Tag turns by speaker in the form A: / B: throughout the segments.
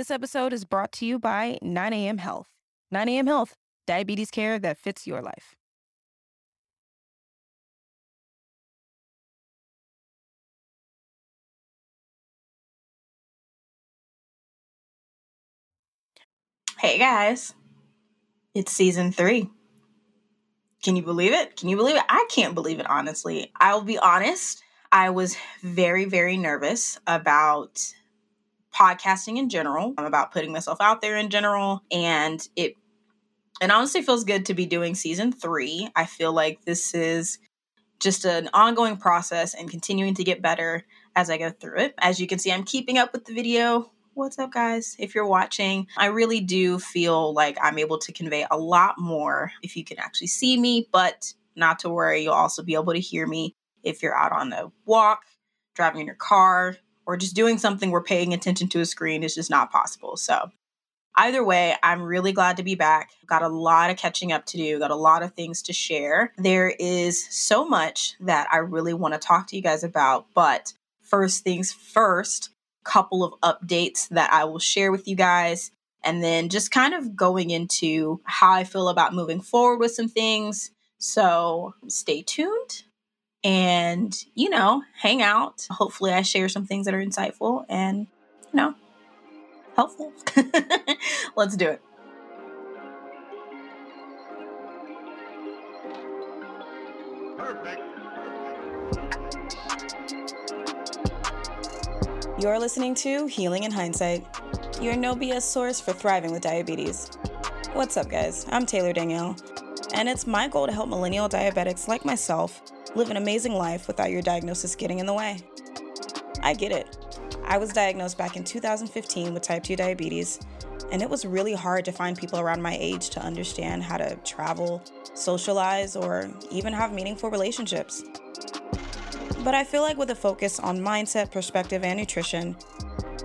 A: This episode is brought to you by 9am Health. 9am Health, diabetes care that fits your life.
B: Hey guys, it's season three. Can you believe it? Can you believe it? I can't believe it, honestly. I will be honest, I was very, very nervous about podcasting in general, I'm about putting myself out there in general, and it and honestly feels good to be doing season three. I feel like this is just an ongoing process and continuing to get better as I go through it. As you can see, I'm keeping up with the video What's up, guys? If you're watching, I really do feel like I'm able to convey a lot more if you can actually see me, but not to worry, you'll also be able to hear me if you're out on a walk, driving in your car, or just doing something where paying attention to a screen is just not possible. So, either way, I'm really glad to be back. Got a lot of catching up to do, got a lot of things to share. There is so much that I really want to talk to you guys about, but first things first, couple of updates that I will share with you guys. And then just kind of going into how I feel about moving forward with some things. So stay tuned and, you know, hang out. Hopefully, I share some things that are insightful and, you know, helpful. Let's do it.
A: Perfect. You're listening to Healing in Hindsight, your no BS source for thriving with diabetes. What's up, guys? I'm Taylor Danielle, and it's my goal to help millennial diabetics like myself live an amazing life without your diagnosis getting in the way. I get it. I was diagnosed back in 2015 with type 2 diabetes, and it was really hard to find people around my age to understand how to travel, socialize, or even have meaningful relationships. But I feel like with a focus on mindset, perspective, and nutrition,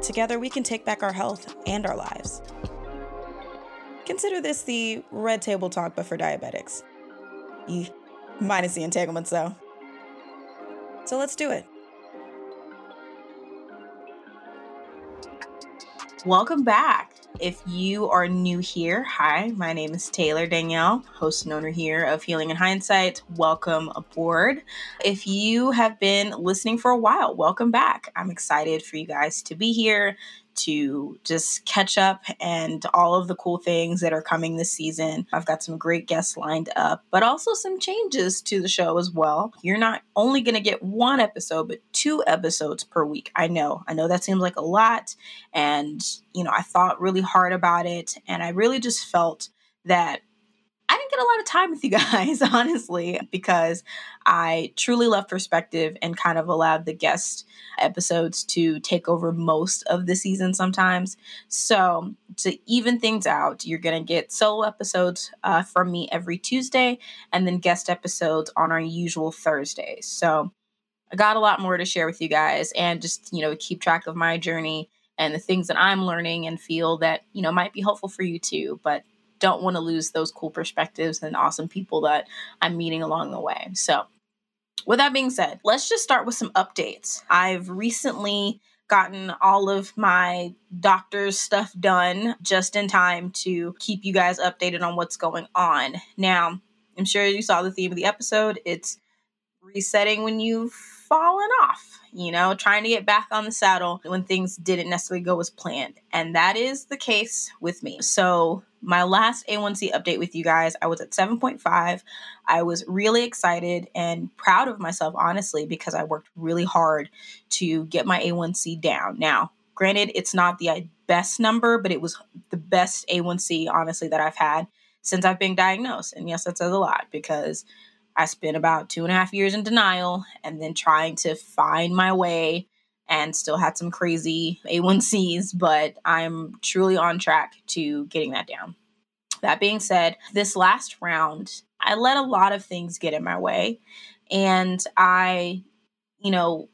A: together we can take back our health and our lives. Consider this the red table talk, but for diabetics. E- minus the entanglements, though. So let's do it.
B: Welcome back. If you are new here, hi, my name is Taylor Danielle, host and owner here of Healing in Hindsight. Welcome aboard. If you have been listening for a while, welcome back. I'm excited for you guys to be here to just catch up and all of the cool things that are coming this season. I've got some great guests lined up, but also some changes to the show as well. You're not only going to get one episode, but two episodes per week. I know, I know that seems like a lot. And, you know, I thought really hard about it. And I really just felt that I didn't get a lot of time with you guys, honestly, because I truly love perspective and kind of allowed the guest episodes to take over most of the season sometimes. So, to even things out, you're going to get solo episodes uh, from me every Tuesday and then guest episodes on our usual Thursdays. So, I got a lot more to share with you guys and just, you know, keep track of my journey and the things that I'm learning and feel that, you know, might be helpful for you too. But don't want to lose those cool perspectives and awesome people that I'm meeting along the way. So, with that being said, let's just start with some updates. I've recently gotten all of my doctor's stuff done just in time to keep you guys updated on what's going on. Now, I'm sure you saw the theme of the episode. It's resetting when you've fallen off, you know, trying to get back on the saddle when things didn't necessarily go as planned. And that is the case with me. So, my last A1C update with you guys, I was at 7.5. I was really excited and proud of myself, honestly, because I worked really hard to get my A1C down. Now, granted, it's not the uh, best number, but it was the best A1C, honestly, that I've had since I've been diagnosed. And yes, that says a lot because I spent about two and a half years in denial and then trying to find my way and still had some crazy A1Cs, but I'm truly on track to getting that down. That being said, this last round, I let a lot of things get in my way. And I, you know,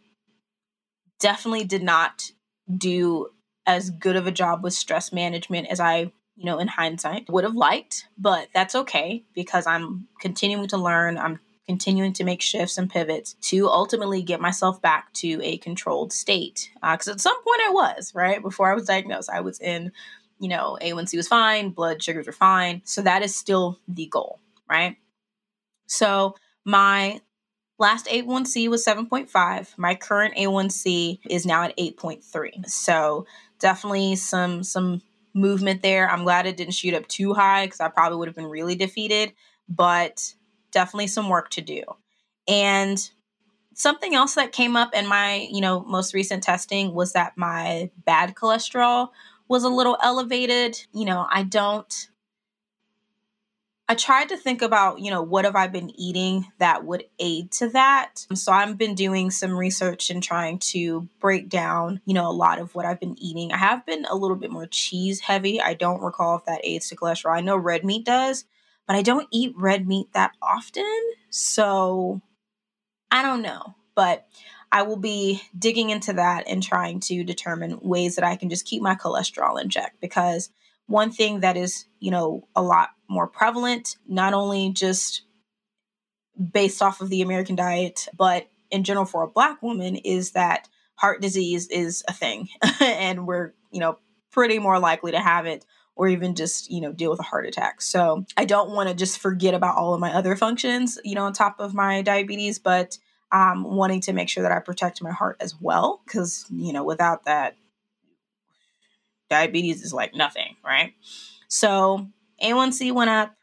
B: definitely did not do as good of a job with stress management as I, you know, in hindsight would have liked. But that's okay because I'm continuing to learn. I'm continuing to make shifts and pivots to ultimately get myself back to a controlled state. Because uh, at some point I was, right? Before I was diagnosed, I was in, you know, A1C was fine, blood sugars were fine. So that is still the goal, right? So my last A1C was 7.5. My current A1C is now at 8.3. So definitely some some movement there. I'm glad it didn't shoot up too high because I probably would have been really defeated, but definitely some work to do. And something else that came up in my, you know, most recent testing was that my bad cholesterol was a little elevated. You know, I don't I tried to think about, you know, what have I been eating that would aid to that. So I've been doing some research and trying to break down, you know, a lot of what I've been eating. I have been a little bit more cheese heavy. I don't recall if that aids to cholesterol. I know red meat does, but I don't eat red meat that often. So I don't know. But I will be digging into that and trying to determine ways that I can just keep my cholesterol in check because one thing that is, you know, a lot more prevalent, not only just based off of the American diet, but in general for a black woman, is that heart disease is a thing. and we're, you know, pretty more likely to have it or even just, you know, deal with a heart attack. So I don't want to just forget about all of my other functions, you know, on top of my diabetes, but um, wanting to make sure that I protect my heart as well. Because, you know, without that, diabetes is like nothing, right? So a1C went up,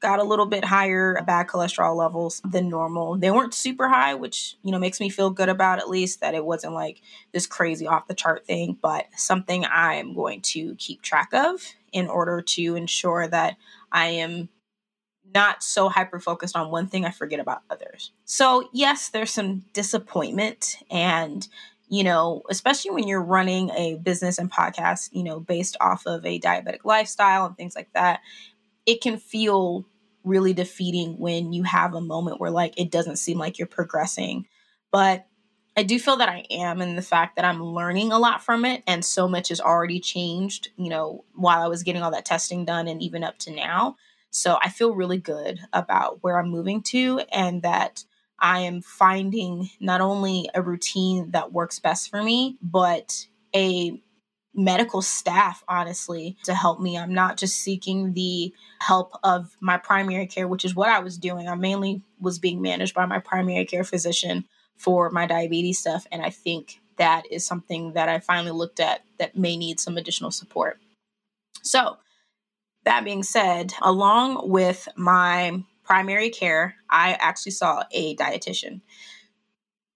B: got a little bit higher bad cholesterol levels than normal. They weren't super high, which, you know, makes me feel good about at least that it wasn't like this crazy off the chart thing, but something I am going to keep track of in order to ensure that I am not so hyper focused on one thing I forget about others. So, yes, there's some disappointment and you know, especially when you're running a business and podcast, you know, based off of a diabetic lifestyle and things like that, it can feel really defeating when you have a moment where like it doesn't seem like you're progressing. But I do feel that I am, and the fact that I'm learning a lot from it, and so much has already changed, you know, while I was getting all that testing done and even up to now. So I feel really good about where I'm moving to, and that I am finding not only a routine that works best for me, but a medical staff, honestly, to help me. I'm not just seeking the help of my primary care, which is what I was doing. I mainly was being managed by my primary care physician for my diabetes stuff. And I think that is something that I finally looked at that may need some additional support. So, that being said, along with my primary care, I actually saw a dietitian.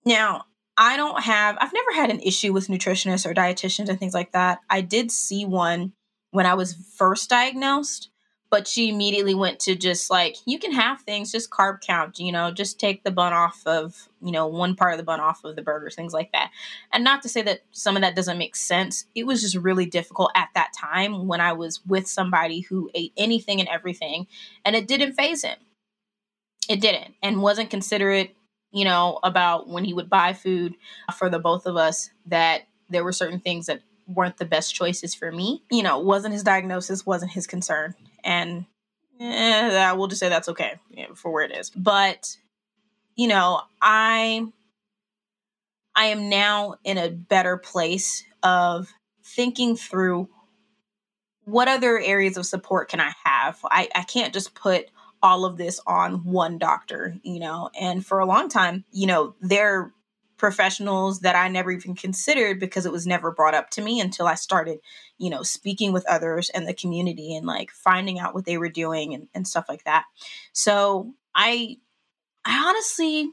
B: Now, I don't have, I've never had an issue with nutritionists or dietitians and things like that. I did see one when I was first diagnosed, but she immediately went to just like, you can have things, just carb count, you know, just take the bun off of, you know, one part of the bun off of the burgers, things like that. And not to say that some of that doesn't make sense. It was just really difficult at that time when I was with somebody who ate anything and everything, and it didn't phase him it didn't and wasn't considerate you know about when he would buy food for the both of us that there were certain things that weren't the best choices for me. You know wasn't his diagnosis wasn't his concern and eh, we'll just say that's okay for where it is. But you know i i am now in a better place of thinking through what other areas of support can i have? I, I can't just put all of this on one doctor, you know. And for a long time, you know, they're professionals that I never even considered because it was never brought up to me until I started, you know, speaking with others and the community and like finding out what they were doing and, and stuff like that. So I I honestly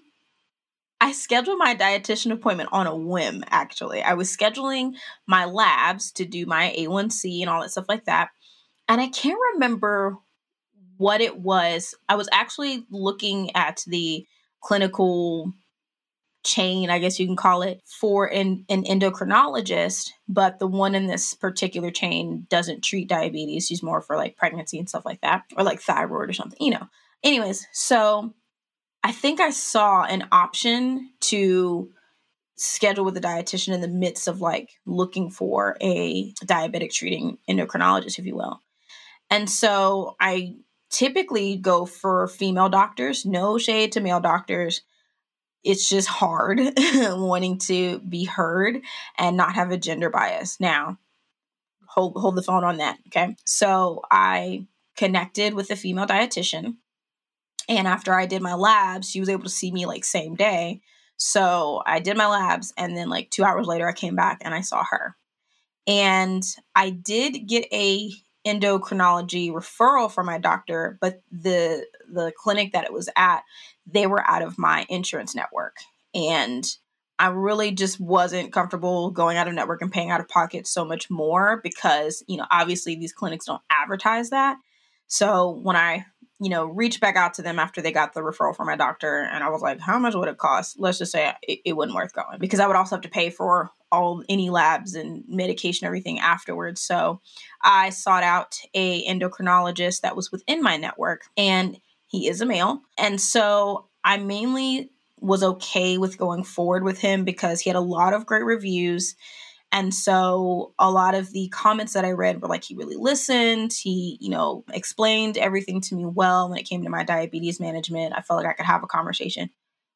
B: I scheduled my dietitian appointment on a whim, actually. I was scheduling my labs to do my A1C and all that stuff like that. And I can't remember what it was. I was actually looking at the clinical chain, I guess you can call it, for an, an endocrinologist, but the one in this particular chain doesn't treat diabetes. She's more for like pregnancy and stuff like that, or like thyroid or something, you know. Anyways, so I think I saw an option to schedule with a dietitian in the midst of like looking for a diabetic treating endocrinologist, if you will. And so I typically go for female doctors. No shade to male doctors. It's just hard wanting to be heard and not have a gender bias. Now, hold hold the phone on that, okay? So, I connected with a female dietitian and after I did my labs, she was able to see me like same day. So I did my labs and then like 2 hours later I came back and I saw her. And I did get a endocrinology referral from my doctor, but the the clinic that it was at, they were out of my insurance network. And I really just wasn't comfortable going out of network and paying out of pocket so much more because, you know, obviously these clinics don't advertise that. So when I you know, reached back out to them after they got the referral from my doctor. And I was like, how much would it cost? Let's just say it, it wasn't worth going because I would also have to pay for all any labs and medication, everything afterwards. So I sought out a endocrinologist that was within my network and he is a male. And so I mainly was okay with going forward with him because he had a lot of great reviews and so a lot of the comments that I read were like, he really listened. He, you know, explained everything to me well when it came to my diabetes management. I felt like I could have a conversation.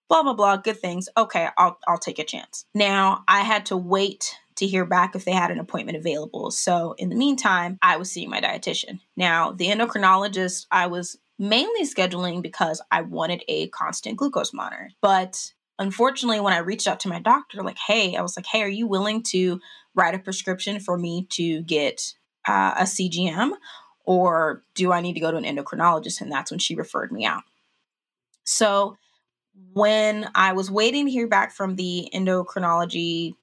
B: Blah, blah, blah. Good things. Okay, I'll, I'll take a chance. Now, I had to wait to hear back if they had an appointment available. So in the meantime, I was seeing my dietitian. Now, the endocrinologist I was mainly scheduling because I wanted a constant glucose monitor. But unfortunately, when I reached out to my doctor, like, hey, I was like, hey, are you willing to write a prescription for me to get uh, a CGM? Or do I need to go to an endocrinologist? And that's when she referred me out. So when I was waiting to hear back from the endocrinology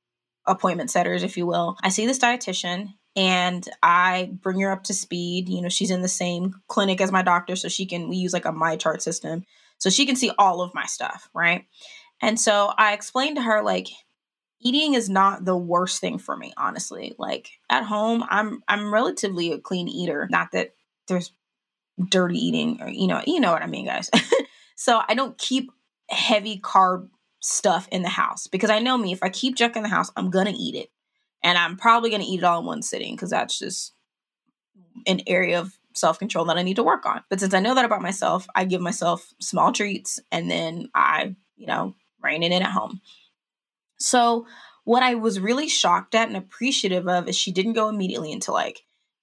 B: appointment setters, if you will, I see this dietitian and I bring her up to speed. You know, she's in the same clinic as my doctor, so she can, we use like a MyChart system. So she can see all of my stuff, right? And so I explained to her like eating is not the worst thing for me, honestly. Like at home, I'm I'm relatively a clean eater. Not that there's dirty eating or you know, you know what I mean, guys. so I don't keep heavy carb stuff in the house because I know me, if I keep junk in the house, I'm gonna eat it. And I'm probably gonna eat it all in one sitting because that's just an area of self control that I need to work on. But since I know that about myself, I give myself small treats and then I, you know, reining in at home. So, what I was really shocked at and appreciative of is she didn't go immediately into like,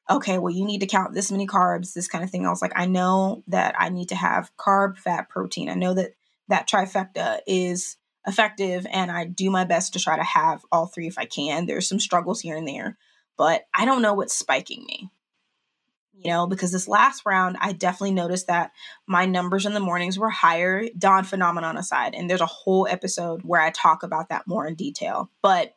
B: okay, well, you need to count this many carbs, this kind of thing. I was like, I know that I need to have carb, fat, protein. I know that that trifecta is effective and I do my best to try to have all three if I can. There's some struggles here and there, but I don't know what's spiking me you know, because this last round, I definitely noticed that my numbers in the mornings were higher, dawn phenomenon aside. And there's a whole episode where I talk about that more in detail. But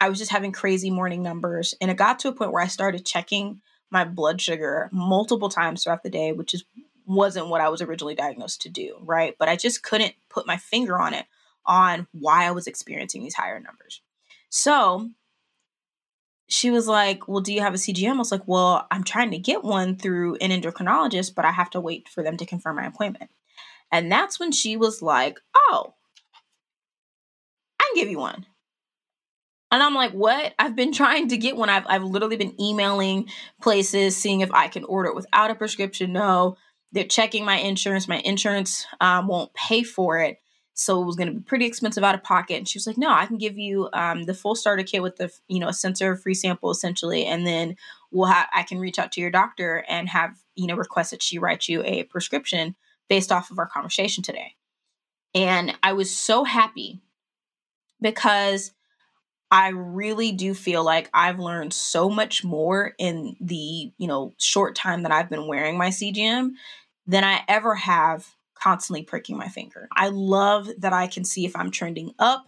B: I was just having crazy morning numbers. And it got to a point where I started checking my blood sugar multiple times throughout the day, which is wasn't what I was originally diagnosed to do, right? But I just couldn't put my finger on it on why I was experiencing these higher numbers. So she was like, Well, do you have a CGM? I was like, Well, I'm trying to get one through an endocrinologist, but I have to wait for them to confirm my appointment. And that's when she was like, Oh, I can give you one. And I'm like, what? I've been trying to get one. I've, I've literally been emailing places, seeing if I can order it without a prescription. No, they're checking my insurance. My insurance um, won't pay for it so it was going to be pretty expensive out of pocket. And she was like no i can give you um, the full starter kit with the you know a sensor free sample essentially and then we'll have i can reach out to your doctor and have you know request that she write you a prescription based off of our conversation today. And i was so happy because i really do feel like i've learned so much more in the you know short time that i've been wearing my cgm than i ever have constantly pricking my finger. I love that I can see if I'm trending up,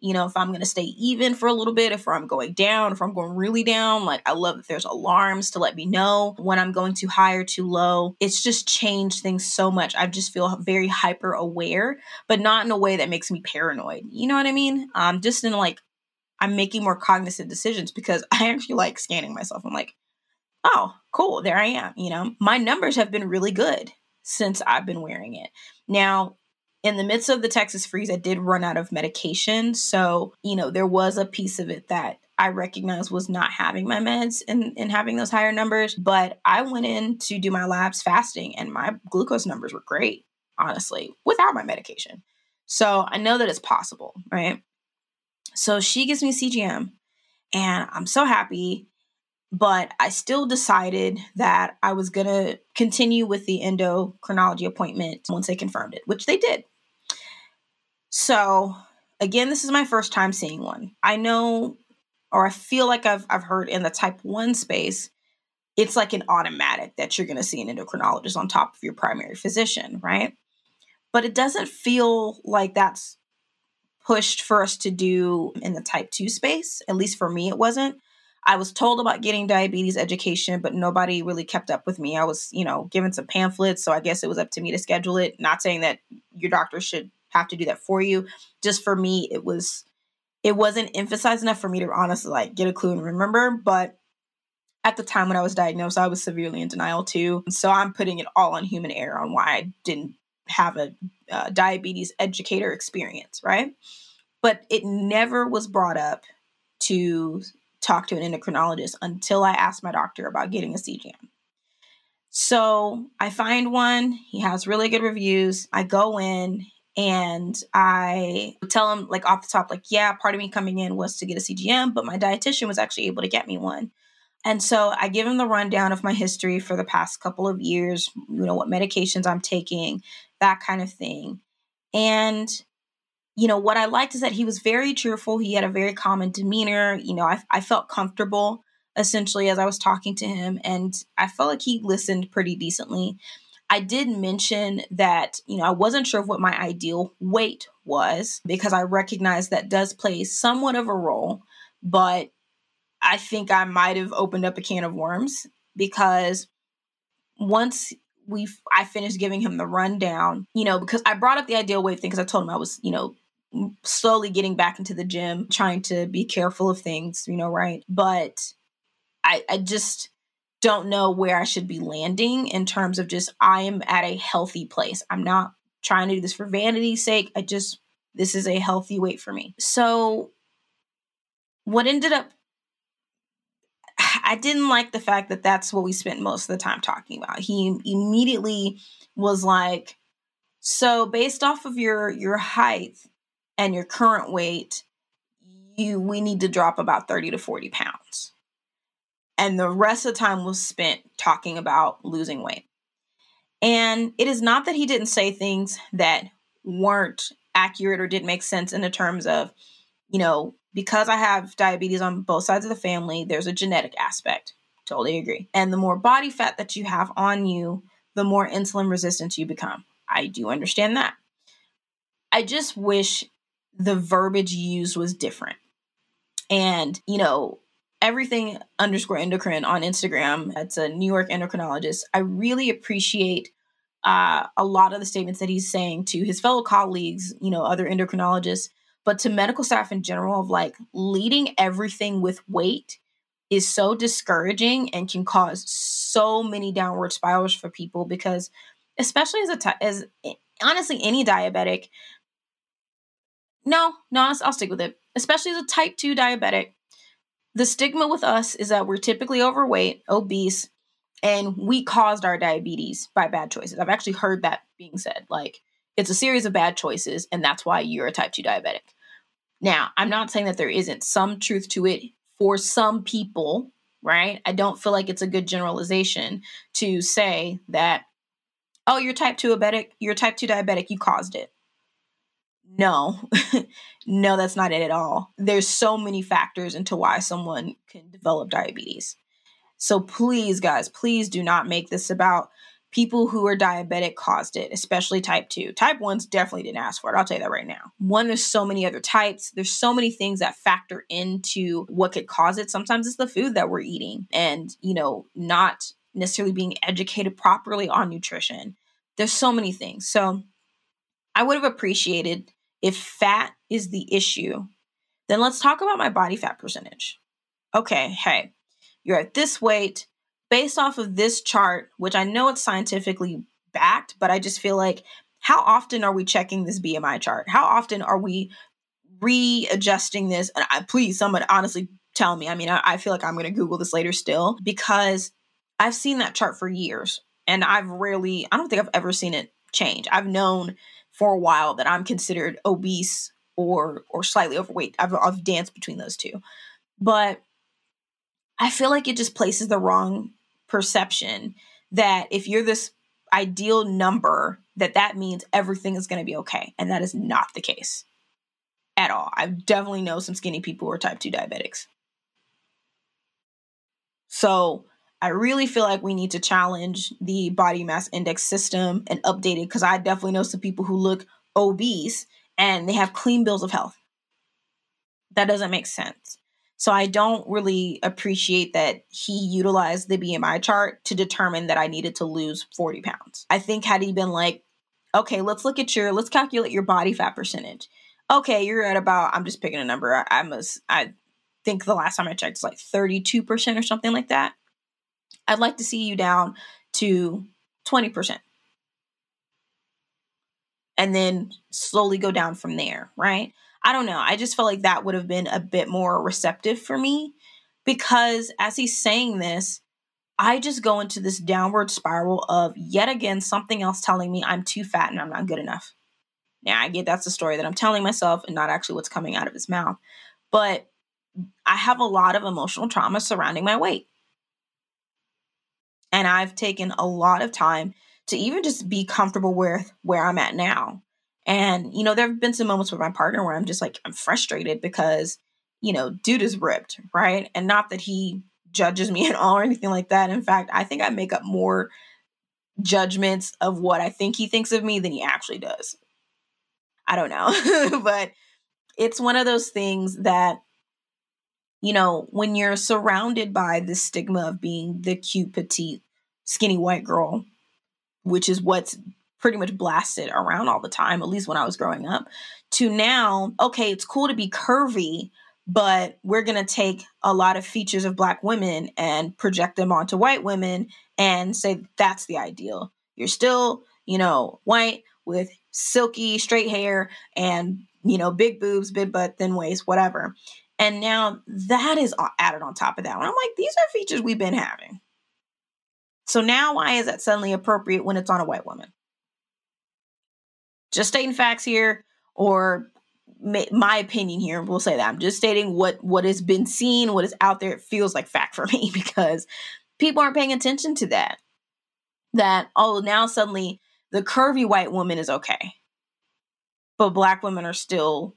B: you know, if I'm going to stay even for a little bit, if I'm going down, if I'm going really down. Like, I love that there's alarms to let me know when I'm going too high or too low. It's just changed things so much. I just feel very hyper aware, but not in a way that makes me paranoid. You know what I mean? Um, just in like, I'm making more cognizant decisions because I actually like scanning myself. I'm like, oh, cool, there I am. You know, my numbers have been really good since I've been wearing it. Now, in the midst of the Texas freeze, I did run out of medication. So, you know, there was a piece of it that I recognized was not having my meds and, and having those higher numbers. But I went in to do my labs fasting and my glucose numbers were great, honestly, without my medication. So I know that it's possible, right? So she gives me CGM and I'm so happy. But I still decided that I was going to continue with the endocrinology appointment once they confirmed it, which they did. So, again, this is my first time seeing one. I know or I feel like I've I've heard in the type 1 space, it's like an automatic that you're going to see an endocrinologist on top of your primary physician, right? But it doesn't feel like that's pushed for us to do in the type 2 space. At least for me, it wasn't. I was told about getting diabetes education, but nobody really kept up with me. I was, you know, given some pamphlets, so I guess it was up to me to schedule it. Not saying that your doctor should have to do that for you. Just for me, it was it wasn't emphasized enough for me to honestly like get a clue and remember. But at the time when I was diagnosed, I was severely in denial too. So I'm putting it all on human error on why I didn't have a uh, diabetes educator experience, right? But it never was brought up to talk to an endocrinologist until I asked my doctor about getting a CGM. So I find one, he has really good reviews. I go in, and I tell him like off the top, like, yeah, part of me coming in was to get a CGM, but my dietitian was actually able to get me one. And so I give him the rundown of my history for the past couple of years, you know, what medications I'm taking, that kind of thing. And, you know, what I liked is that he was very cheerful. He had a very common demeanor. You know, I, I felt comfortable essentially as I was talking to him, and I felt like he listened pretty decently. I did mention that, you know, I wasn't sure of what my ideal weight was because I recognize that does play somewhat of a role, but I think I might have opened up a can of worms because once we I finished giving him the rundown, you know, because I brought up the ideal weight thing because I told him I was, you know, slowly getting back into the gym, trying to be careful of things, you know, right? But I I just don't know where I should be landing in terms of just I am at a healthy place. I'm not trying to do this for vanity's sake. I just this is a healthy weight for me. So what ended up I didn't like the fact that that's what we spent most of the time talking about. He immediately was like, "So based off of your your height and your current weight, you we need to drop about 30 to 40 pounds." and the rest of the time was spent talking about losing weight. And it is not that he didn't say things that weren't accurate or didn't make sense in the terms of, you know, because I have diabetes on both sides of the family, there's a genetic aspect. Totally agree. And the more body fat that you have on you, the more insulin resistant you become. I do understand that. I just wish the verbiage used was different. And, you know, everything underscore endocrine on Instagram. that's a New York endocrinologist. I really appreciate uh, a lot of the statements that he's saying to his fellow colleagues, you know, other endocrinologists, but to medical staff in general of like leading everything with weight is so discouraging and can cause so many downward spirals for people because especially as a as honestly any diabetic no no I'll stick with it especially as a type 2 diabetic the stigma with us is that we're typically overweight, obese, and we caused our diabetes by bad choices. I've actually heard that being said. Like, it's a series of bad choices, and that's why you're a type 2 diabetic. Now, I'm not saying that there isn't some truth to it for some people, right? I don't feel like it's a good generalization to say that, oh, you're type 2 diabetic, you're type 2 diabetic, you caused it. No, no, that's not it at all. There's so many factors into why someone can develop diabetes. So please, guys, please do not make this about people who are diabetic caused it, especially type 2. Type 1s definitely didn't ask for it. I'll tell you that right now. One, there's so many other types. There's so many things that factor into what could cause it. Sometimes it's the food that we're eating and, you know, not necessarily being educated properly on nutrition. There's so many things. So I would have appreciated if fat is the issue, then let's talk about my body fat percentage. Okay, hey, you're at this weight based off of this chart, which I know it's scientifically backed, but I just feel like how often are we checking this BMI chart? How often are we readjusting this? And I, please, someone honestly tell me. I mean, I, I feel like I'm going to Google this later still because I've seen that chart for years and I've rarely, I don't think I've ever seen it change. I've known for a while that I'm considered obese or or slightly overweight. I've, I've danced between those two, but I feel like it just places the wrong perception that if you're this ideal number, that that means everything is going to be okay, and that is not the case at all. I definitely know some skinny people who are type two diabetics. So I really feel like we need to challenge the body mass index system and update it because I definitely know some people who look obese and they have clean bills of health. That doesn't make sense. So I don't really appreciate that he utilized the BMI chart to determine that I needed to lose 40 pounds. I think had he been like, okay, let's look at your, let's calculate your body fat percentage. Okay, you're at about, I'm just picking a number. I, I must, I think the last time I checked, it's like 32% or something like that. I'd like to see you down to 20%. And then slowly go down from there, right? I don't know. I just felt like that would have been a bit more receptive for me because as he's saying this, I just go into this downward spiral of yet again something else telling me I'm too fat and I'm not good enough. Now, I get that's the story that I'm telling myself and not actually what's coming out of his mouth. But I have a lot of emotional trauma surrounding my weight. And I've taken a lot of time to even just be comfortable with where I'm at now. And, you know, there have been some moments with my partner where I'm just like, I'm frustrated because, you know, dude is ripped, right? And not that he judges me at all or anything like that. In fact, I think I make up more judgments of what I think he thinks of me than he actually does. I don't know. but it's one of those things that you know, when you're surrounded by the stigma of being the cute, petite, skinny white girl, which is what's pretty much blasted around all the time, at least when I was growing up, to now, okay, it's cool to be curvy, but we're going to take a lot of features of black women and project them onto white women and say that's the ideal. You're still, you know, white with silky straight hair and, you know, big boobs, big butt, thin waist, whatever. And now that is added on top of that. And I'm like, these are features we've been having. So now why is that suddenly appropriate when it's on a white woman? Just stating facts here, or my opinion here. We'll say that I'm just stating what what has been seen, what is out there. It feels like fact for me because people aren't paying attention to that. That oh, now suddenly the curvy white woman is okay, but black women are still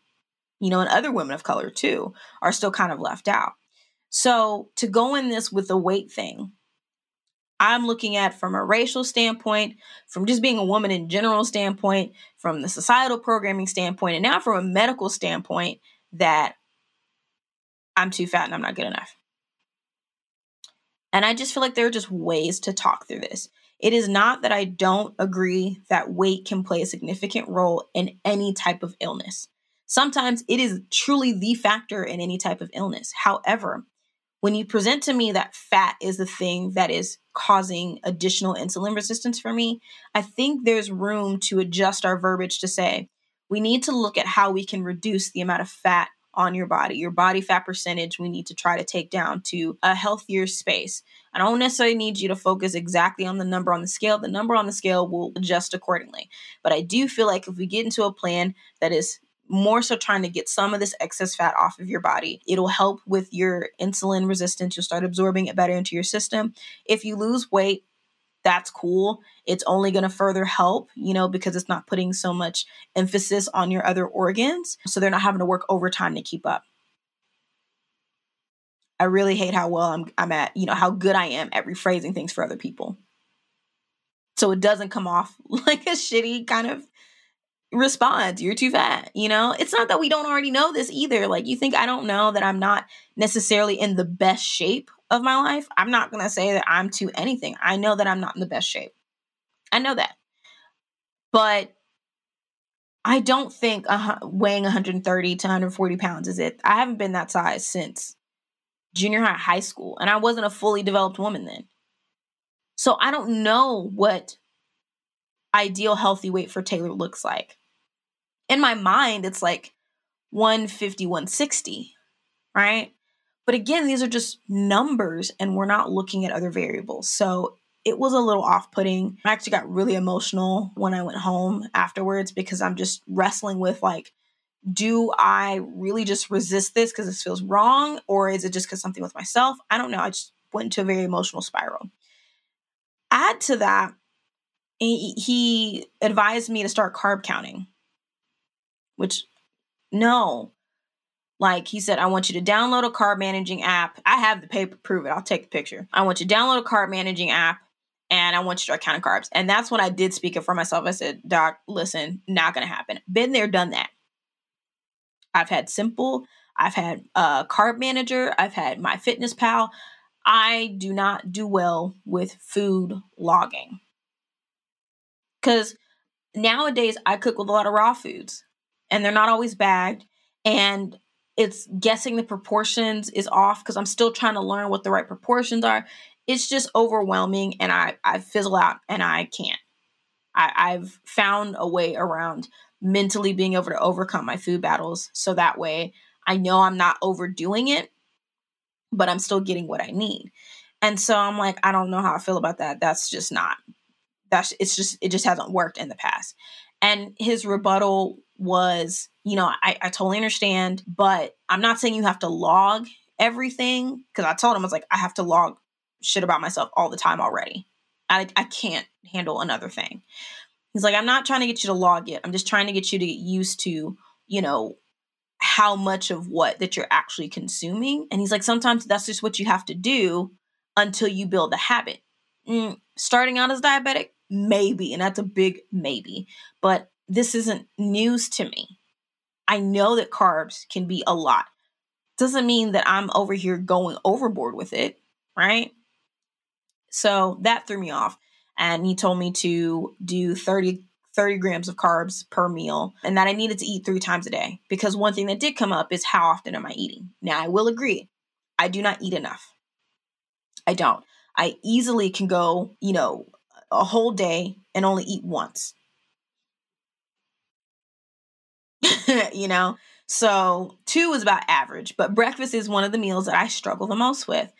B: you know, and other women of color too are still kind of left out. So to go in this with the weight thing, I'm looking at from a racial standpoint, from just being a woman in general standpoint, from the societal programming standpoint, and now from a medical standpoint that I'm too fat and I'm not good enough. And I just feel like there are just ways to talk through this. It is not that I don't agree that weight can play a significant role in any type of illness. Sometimes it is truly the factor in any type of illness. However, when you present to me that fat is the thing that is causing additional insulin resistance for me, I think there's room to adjust our verbiage to say, we need to look at how we can reduce the amount of fat on your body. Your body fat percentage, we need to try to take down to a healthier space. I don't necessarily need you to focus exactly on the number on the scale. The number on the scale will adjust accordingly. But I do feel like if we get into a plan that is more so trying to get some of this excess fat off of your body. It'll help with your insulin resistance. You'll start absorbing it better into your system. If you lose weight, that's cool. It's only going to further help, you know, because it's not putting so much emphasis on your other organs. So they're not having to work overtime to keep up. I really hate how well I'm, I'm at, you know, how good I am at rephrasing things for other people. So it doesn't come off like a shitty kind of response you're too fat you know? It's not that we don't already know this either. Like you think i don't know that i'm not necessarily in the best shape of my life i'm not going to say that i'm too anything. I know that i'm not in the best shape. I know that. But i don't think uh, weighing 130 to 140 pounds is it. I haven't been that size since junior high high school and i wasn't a fully developed woman then. So i don't know what ideal healthy weight for taylor looks like in my mind, it's like 150, 160, right? But again, these are just numbers and we're not looking at other variables. So it was a little off putting. I actually got really emotional when I went home afterwards because I'm just wrestling with like, do I really just resist this because this feels wrong? Or is it just because something with myself? I don't know. I just went into a very emotional spiral. Add to that, he, advised me to start carb counting, which no. Like he said, I want you to download a carb managing app. I have the paper, prove it. I'll take the picture. I want you to download a carb managing app and I want you to start counting carbs. And that's when I did speak it for myself. I said, Doc, listen, not gonna happen. Been there, done that. I've had simple, I've had a carb manager, I've had My Fitness Pal. I do not do well with food logging. Cause nowadays I cook with a lot of raw foods and they're not always bagged. And it's guessing the proportions is off because I'm still trying to learn what the right proportions are it's just overwhelming and I, I fizzle out and I can't. I, I've found a way around mentally being able to overcome my food battles so that way I know I'm not overdoing it, but I'm still getting what I need. And so I'm like, I don't know how I feel about that. That's just not, that's, it's just, it just hasn't worked in the past. And his rebuttal was, you know, I, I totally understand, but I'm not saying you have to log everything because I told him I was like, I have to log shit about myself all the time already. I, I can't handle another thing. He's like, I'm not trying to get you to log it. I'm just trying to get you to get used to, you know, how much of what that you're actually consuming. And he's like, sometimes that's just what you have to do until you build a habit. Mm, starting out as diabetic, maybe, and that's a big maybe, but this isn't news to me. I know that carbs can be a lot. Doesn't mean that I'm over here going overboard with it, right? So that threw me off. And he told me to do 30, 30 grams of carbs per meal and that I needed to eat three times a day. Because one thing that did come up is how often am I eating? Now, I will agree, I do not eat enough. I don't. I easily can go, you know, a whole day and only eat once. you know? So two is about average, but breakfast is one of the meals that I struggle the most with.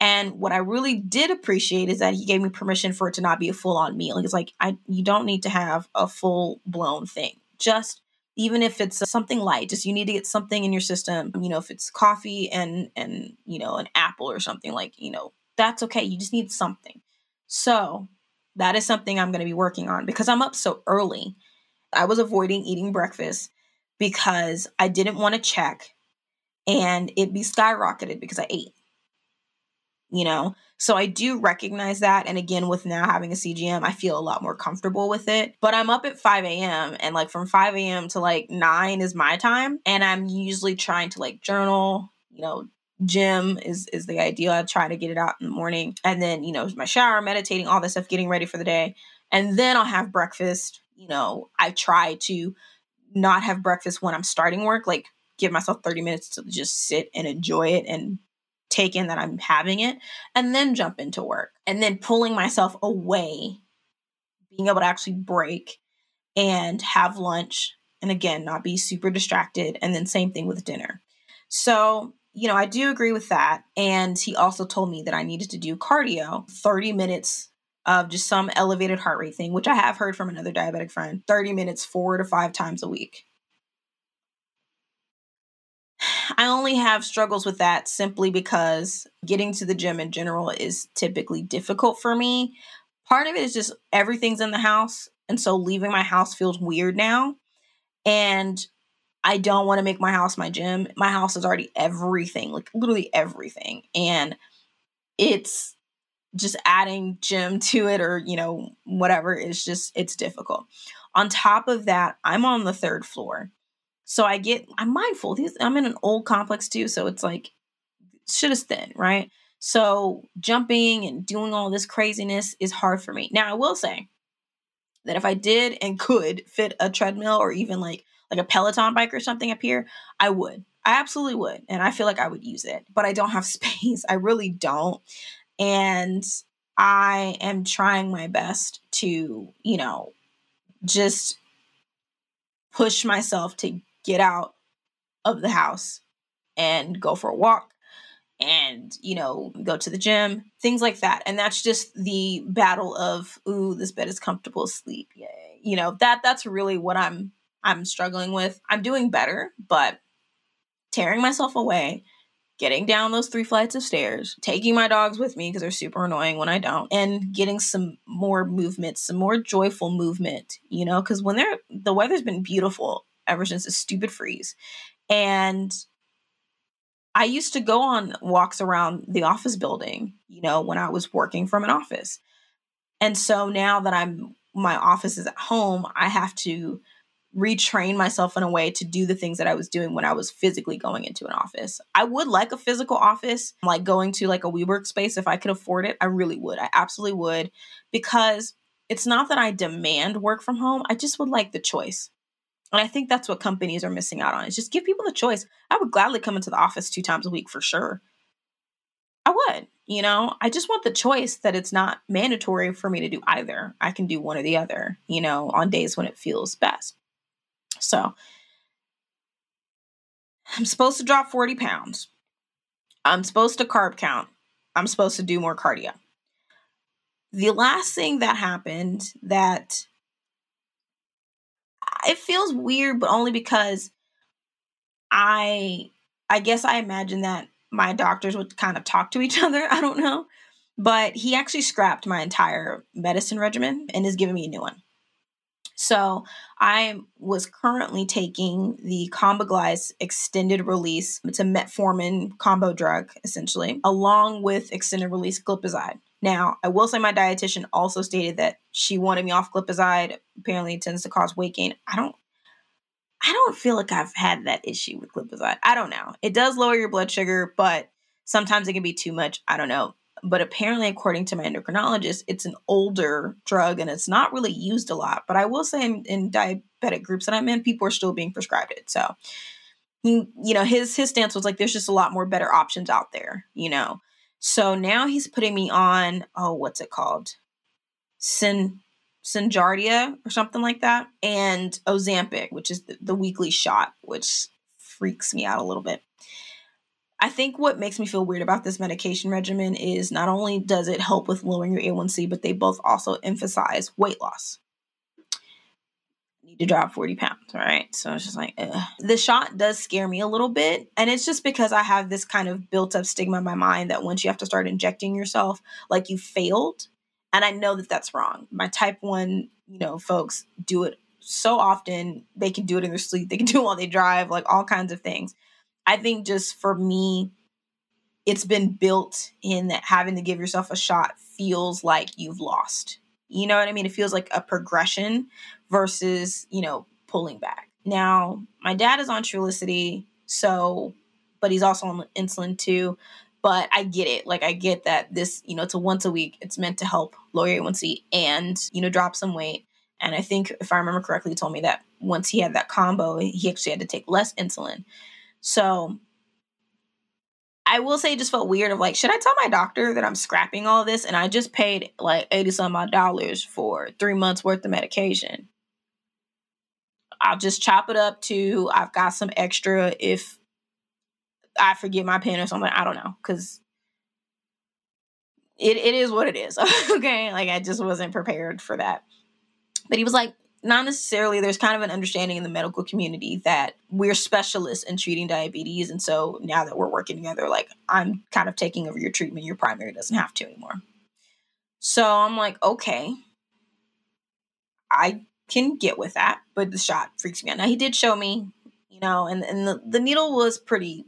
B: And what I really did appreciate is that he gave me permission for it to not be a full on meal. He's like, I you don't need to have a full blown thing. Just even if it's something light, just you need to get something in your system. You know, if it's coffee and and you know an apple or something like you know that's okay. You just need something. So that is something I'm going to be working on because I'm up so early. I was avoiding eating breakfast because I didn't want to check and it be skyrocketed because I ate. You know? So i do recognize that and again with now having a cgm i feel a lot more comfortable with it. But i'm up at 5 a.m and like from 5 a.m to like 9 is my time and i'm usually trying to like journal you know gym is is the ideal i try to get it out in the morning and then you know my shower meditating all this stuff getting ready for the day and then i'll have breakfast you know i try to not have breakfast when i'm starting work like give myself 30 minutes to just sit and enjoy it and take in that I'm having it and then jump into work and then pulling myself away, being able to actually break and have lunch and again, not be super distracted. And then same thing with dinner. So, you know, I do agree with that. And he also told me that I needed to do cardio 30 minutes of just some elevated heart rate thing, which I have heard from another diabetic friend 30 minutes four to five times a week. I only have struggles with that simply because getting to the gym in general is typically difficult for me. Part of it is just everything's in the house. And so leaving my house feels weird now. And I don't want to make my house my gym. My house is already everything, like literally everything. And it's just adding gym to it or, you know, whatever is just, it's difficult. On top of that, I'm on the third floor. So I get, I'm mindful. I'm in an old complex too. So it's like, shit is thin, right? So jumping and doing all this craziness is hard for me. Now I will say that if I did and could fit a treadmill or even like like a Peloton bike or something up here, I would. I absolutely would. And I feel like I would use it. But I don't have space. I really don't. And I am trying my best to, you know, just push myself to get out of the house and go for a walk and you know go to the gym things like that and that's just the battle of ooh this bed is comfortable sleep yay you know that that's really what i'm i'm struggling with i'm doing better but tearing myself away getting down those three flights of stairs taking my dogs with me because they're super annoying when i don't and getting some more movement some more joyful movement you know because when they're the weather's been beautiful ever since the stupid freeze and I used to go on walks around the office building, you know, when I was working from an office. And so now that I'm my office is at home, I have to retrain myself in a way to do the things that I was doing when I was physically going into an office. I would like a physical office, like going to like a WeWork space if I could afford it. I really would. I absolutely would because it's not that I demand work from home. I just would like the choice. And I think that's what companies are missing out on. Is just give people the choice. I would gladly come into the office two times a week for sure. I would, you know, I just want the choice that it's not mandatory for me to do either. I can do one or the other, you know, on days when it feels best. So I'm supposed to drop 40 pounds. I'm supposed to carb count. I'm supposed to do more cardio. The last thing that happened that it feels weird, but only because I I guess I imagine that my doctors would kind of talk to each other. I don't know. But he actually scrapped my entire medicine regimen and is giving me a new one. So I was currently taking the Kombiglyze extended release. It's a metformin combo drug, essentially, along with extended release glipizide. Now, I will say my dietitian also stated that she wanted me off glipizide. Apparently, it tends to cause weight gain. I don't I don't feel like I've had that issue with glipizide. I don't know. It does lower your blood sugar, but sometimes it can be too much. I don't know. But apparently, according to my endocrinologist, it's an older drug and it's not really used a lot. But I will say in, in diabetic groups that I'm in, people are still being prescribed it. So he, you know, his his stance was like there's just a lot more better options out there, you know. So now he's putting me on, oh, what's it called? Sin Synjardia or something like that, and Ozempic, which is the, the weekly shot, which freaks me out a little bit. I think what makes me feel weird about this medication regimen is not only does it help with lowering your A1C, but they both also emphasize weight loss need to drop 40 pounds, right? So it's just like, ugh. the shot does scare me a little bit. And it's just because I have this kind of built up stigma in my mind that once you have to start injecting yourself, like you failed. And I know that that's wrong. My type 1, you know, folks do it so often. They can do it in their sleep, they can do it while they drive, like all kinds of things. I think just for me, it's been built in that having to give yourself a shot feels like you've lost. You know what I mean? It feels like a progression versus, you know, pulling back. Now, my dad is on Trulicity, so, but he's also on insulin too. But I get it. Like, I get that this, you know, it's a once a week. It's meant to help lower your A1C and, you know, drop some weight. And I think, if I remember correctly, he told me that once he had that combo, he actually had to take less insulin. So I will say it just felt weird of like, should I tell my doctor that I'm scrapping all this and I just paid like 80 some odd dollars for three months worth of medication? I'll just chop it up to I've got some extra if I forget my pen or something. I don't know. Cause it, it is what it is. okay. Like I just wasn't prepared for that. But he was like, not necessarily there's kind of an understanding in the medical community that we're specialists in treating diabetes and so now that we're working together like i'm kind of taking over your treatment your primary doesn't have to anymore so i'm like okay i can get with that, but the shot freaks me out. Now he did show me, you know, and and the, the needle was pretty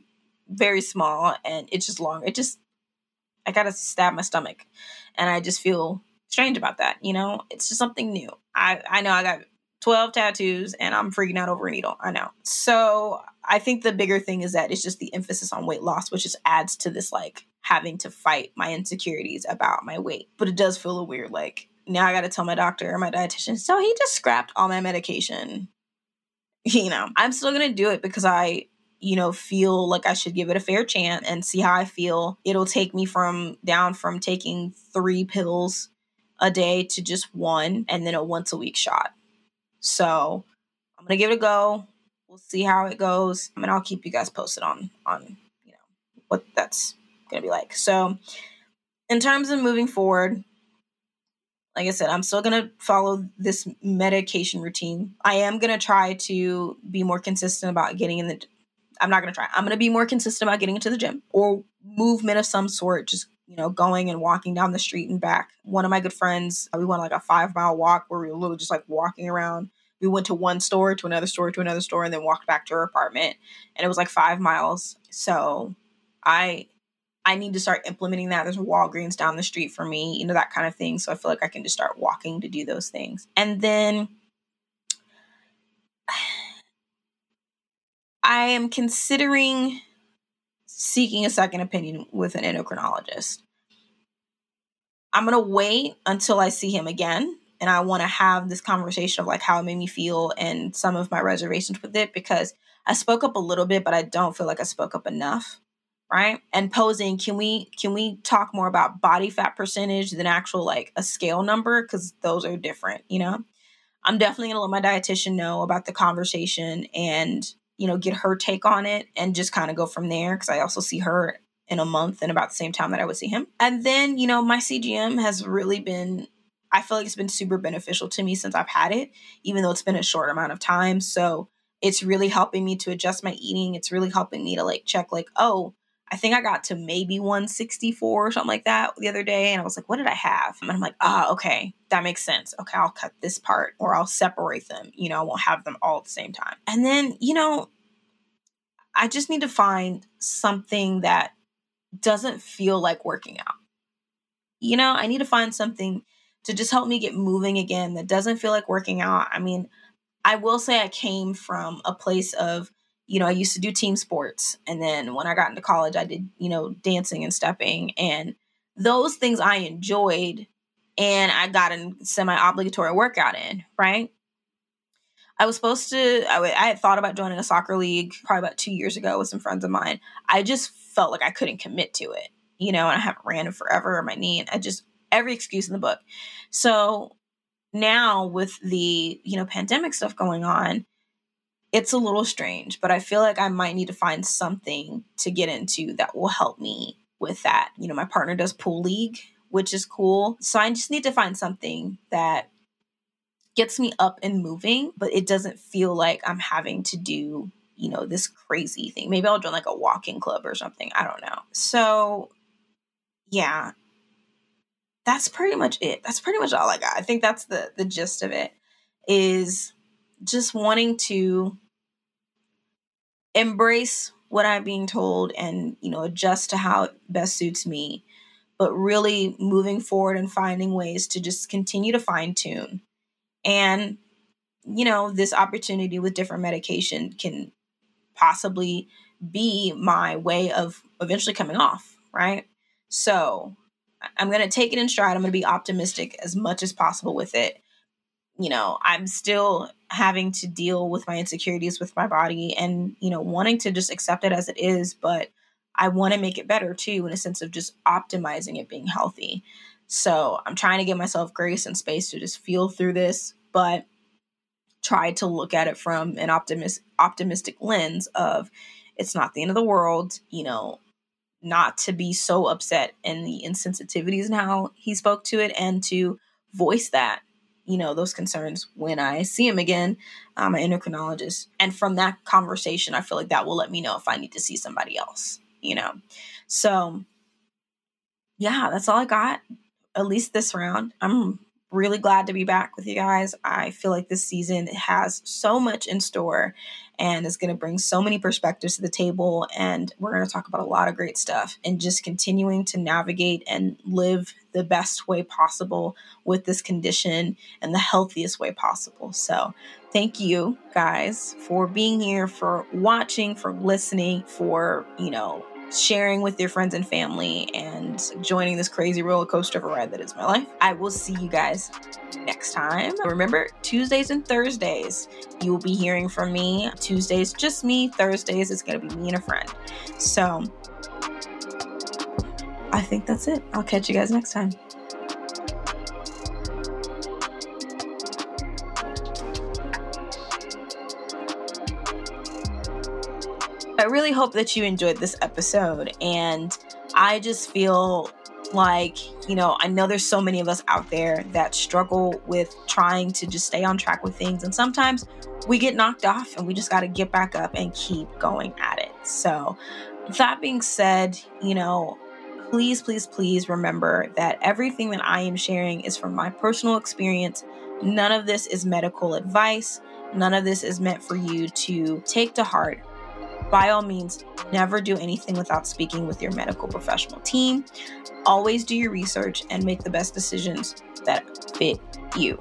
B: very small and it's just long. It just I gotta stab my stomach. And I just feel strange about that, you know? It's just something new. I, I know I got 12 tattoos and I'm freaking out over a needle. I know. So I think the bigger thing is that it's just the emphasis on weight loss, which just adds to this like having to fight my insecurities about my weight. But it does feel a weird like now I got to tell my doctor or my dietitian. So he just scrapped all my medication. You know, I'm still going to do it because I, you know, feel like I should give it a fair chance and see how I feel. It'll take me from down from taking three pills a day to just one and then a once a week shot. So I'm to give it a go. We'll see how it goes. I mean, I'll keep you guys posted on, on, you know, what that's to be like. So, in terms of moving forward, like I said, I'm still to follow this medication routine. I am to try to be more consistent about getting in the I'm not to try. I'm to be more consistent about getting into the gym or movement of some sort, just you know, going and walking down the street and back. One of my good friends, uh, we went like a five mile walk where we were literally just like walking around. We went to one store, to another store, to another store, and then walked back to her apartment. And it was like five miles. So I I need to start implementing that. There's a Walgreens down the street for me, you know, that kind of thing. So I feel like I can just start walking to do those things. And then I am considering seeking a second opinion with an endocrinologist. I'm going to wait until I see him again and I want to have this conversation of like how it made me feel and some of my reservations with it because I spoke up a little bit but I don't feel like I spoke up enough right? And posing can we can we talk more about body fat percentage than actual like a scale number? Because those are different you know? I'm definitely to let my dietitian know about the conversation and you know, get her take on it and just kind of go from there because I also see her in a month and about the same time that I would see him. And then, you know, my CGM has really been I feel like it's been super beneficial to me since I've had it, even though it's been a short amount of time. So it's really helping me to adjust my eating. It's really helping me to like check, like, oh, I think I got to maybe 164 or something like that the other day. And I was like, what did I have? And I'm like, ah, okay, that makes sense. Okay, I'll cut this part or I'll separate them. You know, I won't have them all at the same time. And then, you know, I just need to find something that doesn't feel like working out. You know, I need to find something to just help me get moving again that doesn't feel like working out. I mean, I will say I came from a place of you know, I used to do team sports. And then when I got into college, I did, you know, dancing and stepping. And those things I enjoyed and I got a semi obligatory workout in, right? I was supposed to, I, w- I had thought about joining a soccer league probably about two years ago with some friends of mine. I just felt like I couldn't commit to it, you know, and I haven't ran in forever, or my knee, and I just, every excuse in the book. So now with the, you know, pandemic stuff going on, it's a little strange, but I feel like I might need to find something to get into that will help me with that. You know, my partner does pool league, which is cool. So I just need to find something that gets me up and moving, but it doesn't feel like I'm having to do, you know, this crazy thing. Maybe I'll join like a walking club or something. I don't know. So, yeah. That's pretty much it. That's pretty much all I got. I think that's the the gist of it is just wanting to embrace what I'm being told and, you know, adjust to how it best suits me, but really moving forward and finding ways to just continue to fine tune. And, you know, this opportunity with different medication can possibly be my way of eventually coming off, right? So I'm going to take it in stride. I'm going to be optimistic as much as possible with it you know, I'm still having to deal with my insecurities with my body and, you know, wanting to just accept it as it is, but I want to make it better too, in a sense of just optimizing it being healthy. So I'm trying to give myself grace and space to just feel through this, but try to look at it from an optimist optimistic lens of it's not the end of the world, you know, not to be so upset and the insensitivities and how he spoke to it and to voice that you know those concerns when I see him again, I'm an endocrinologist, and from that conversation, I feel like that will let me know if I need to see somebody else. You know, so yeah, that's all I got. At least this round, I'm really glad to be back with you guys. I feel like this season has so much in store and is going to bring so many perspectives to the table. And we're going to talk about a lot of great stuff and just continuing to navigate and live the best way possible with this condition and the healthiest way possible. So, thank you guys for being here, for watching, for listening, for, you know, sharing with your friends and family and joining this crazy roller coaster of a ride that is my life. I will see you guys next time. Remember, Tuesdays and Thursdays, you will be hearing from me. Tuesdays, just me. Thursdays, it's going to be me and a friend. So I think that's it. I'll catch you guys next time. I really hope that you enjoyed this episode and I just feel like, you know, I know there's so many of us out there that struggle with trying to just stay on track with things. And sometimes we get knocked off and we just got to get back up and keep going at it. So, that being said, you know, please, please, please remember that everything that I am sharing is from my personal experience. None of this is medical advice. None of this is meant for you to take to heart. By all means, never do anything without speaking with your medical professional team. Always do your research and make the best decisions that fit you.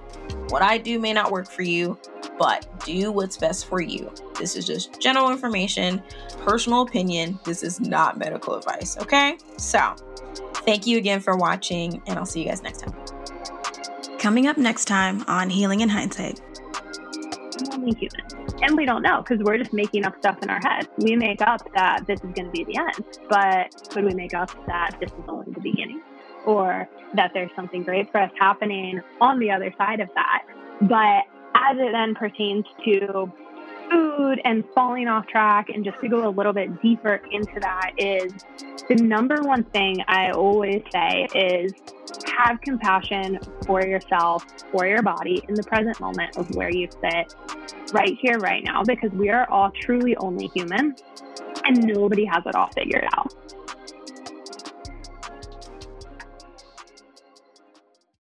B: What I do may not work for you, but do what's best for you. This is just general information, personal opinion. This is not medical advice, okay? So, thank you again for watching, and I'll see you guys next time.
A: Coming up next time on Healing in Hindsight.
C: Only human. And we don't know because we're just making up stuff in our head. We make up that this is going to be the end, but could we make up that this is only the beginning? Or that there's something great for us happening on the other side of that. But as it then pertains to food and falling off track, and just to go a little bit deeper into that, is the number one thing I always say is have compassion for yourself, for your body in the present moment of where you sit right here, right now, because we are all truly only human and nobody has it all figured out.